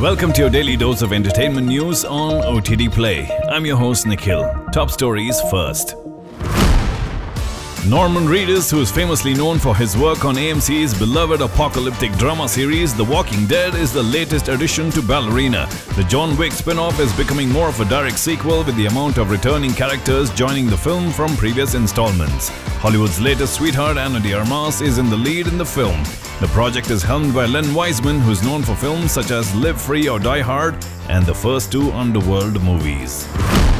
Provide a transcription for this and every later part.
Welcome to your daily dose of entertainment news on OTT Play. I'm your host Nikhil. Top stories first. Norman Reedus, who is famously known for his work on AMC's beloved apocalyptic drama series The Walking Dead, is the latest addition to Ballerina. The John Wick spin off is becoming more of a direct sequel with the amount of returning characters joining the film from previous installments. Hollywood's latest sweetheart, Ana de Armas, is in the lead in the film. The project is helmed by Len Wiseman, who's known for films such as Live Free or Die Hard and the first two Underworld movies.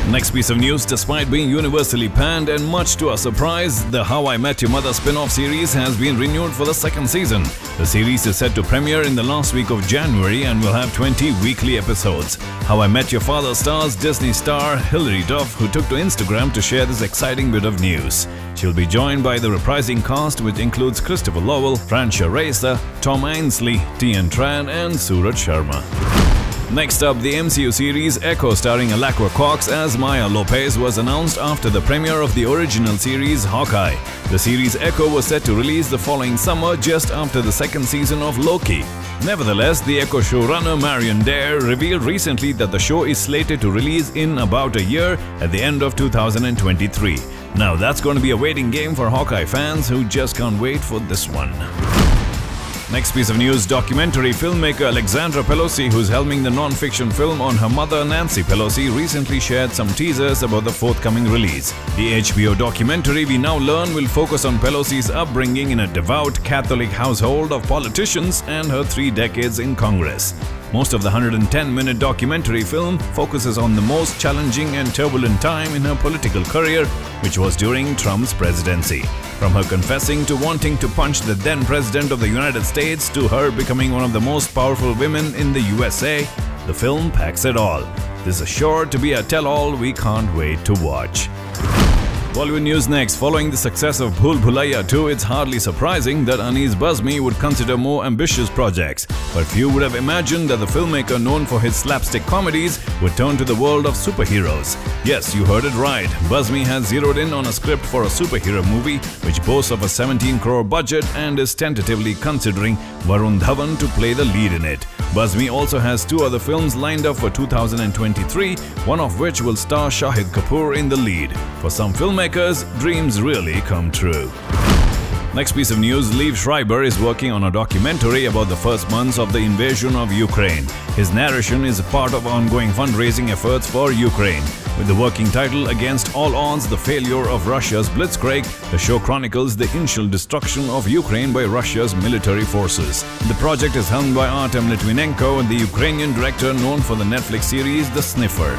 Next piece of news despite being universally panned and much to our surprise, the How I Met Your Mother spin off series has been renewed for the second season. The series is set to premiere in the last week of January and will have 20 weekly episodes. How I Met Your Father stars Disney star Hilary Duff, who took to Instagram to share this exciting bit of news. She'll be joined by the reprising cast, which includes Christopher Lowell, Francia Raisa, Tom Ainsley, Tien Tran, and Suraj Sharma. Next up, the MCU series Echo starring Alaqua Cox as Maya Lopez was announced after the premiere of the original series Hawkeye. The series Echo was set to release the following summer just after the second season of Loki. Nevertheless, the Echo showrunner Marion Dayre revealed recently that the show is slated to release in about a year at the end of 2023. Now that's going to be a waiting game for Hawkeye fans who just can't wait for this one. Next piece of news documentary filmmaker Alexandra Pelosi, who's helming the non fiction film on her mother Nancy Pelosi, recently shared some teasers about the forthcoming release. The HBO documentary we now learn will focus on Pelosi's upbringing in a devout Catholic household of politicians and her three decades in Congress. Most of the 110 minute documentary film focuses on the most challenging and turbulent time in her political career, which was during Trump's presidency. From her confessing to wanting to punch the then President of the United States to her becoming one of the most powerful women in the USA, the film packs it all. This is sure to be a tell all we can't wait to watch. Bollywood news next. Following the success of Bhool Bhulaiyaa 2, it's hardly surprising that Anees Bazmee would consider more ambitious projects. But few would have imagined that the filmmaker known for his slapstick comedies would turn to the world of superheroes. Yes, you heard it right. Bazmee has zeroed in on a script for a superhero movie which boasts of a 17 crore budget and is tentatively considering Varun Dhawan to play the lead in it. Bazmee also has two other films lined up for 2023, one of which will star Shahid Kapoor in the lead. For some filmmakers, dreams really come true. Next piece of news Liev Schreiber is working on a documentary about the first months of the invasion of Ukraine. His narration is a part of ongoing fundraising efforts for Ukraine. With the working title Against All Odds The Failure of Russia's Blitzkrieg, the show chronicles the initial destruction of Ukraine by Russia's military forces. The project is helmed by Artem Litvinenko, the Ukrainian director known for the Netflix series The Sniffer.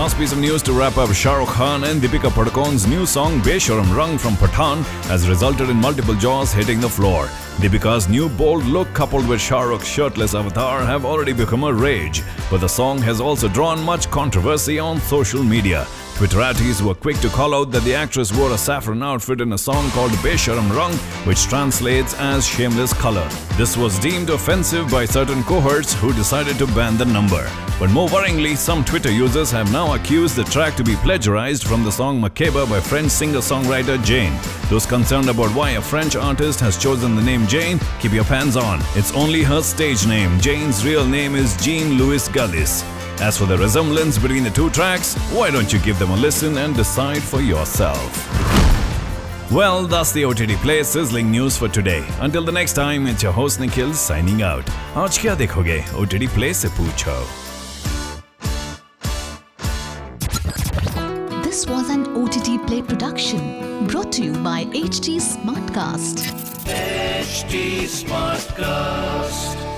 Last piece of news to wrap up Shah Rukh Khan and Deepika Padukone's new song Besharam Rang from Pathaan has resulted in multiple jaws hitting the floor. Deepika's new bold look coupled with Shah Rukh's shirtless avatar have already become a rage, but the song has also drawn much controversy on social media. Twitterati's were quick to call out that the actress wore a saffron outfit in a song called Besharam Rang, which translates as shameless color. This was deemed offensive by certain cohorts who decided to ban the number. But more worryingly, some Twitter users have now accused the track to be plagiarized from the song Makeba by French singer-songwriter Jain. Those concerned about why a French artist has chosen the name Jain, keep your pants on. It's only her stage name. Jain's real name is Jeanne Louise Galice. As for the resemblance between the two tracks, why don't you give them a listen and decide for yourself. Well, that's the OTT Play sizzling news for today. Until the next time, it's your host Nikhil signing out. Aaj kya dekhoge? OTT Play se पूछो. This was an OTT Play production brought to you by HT Smartcast. HT Smartcast.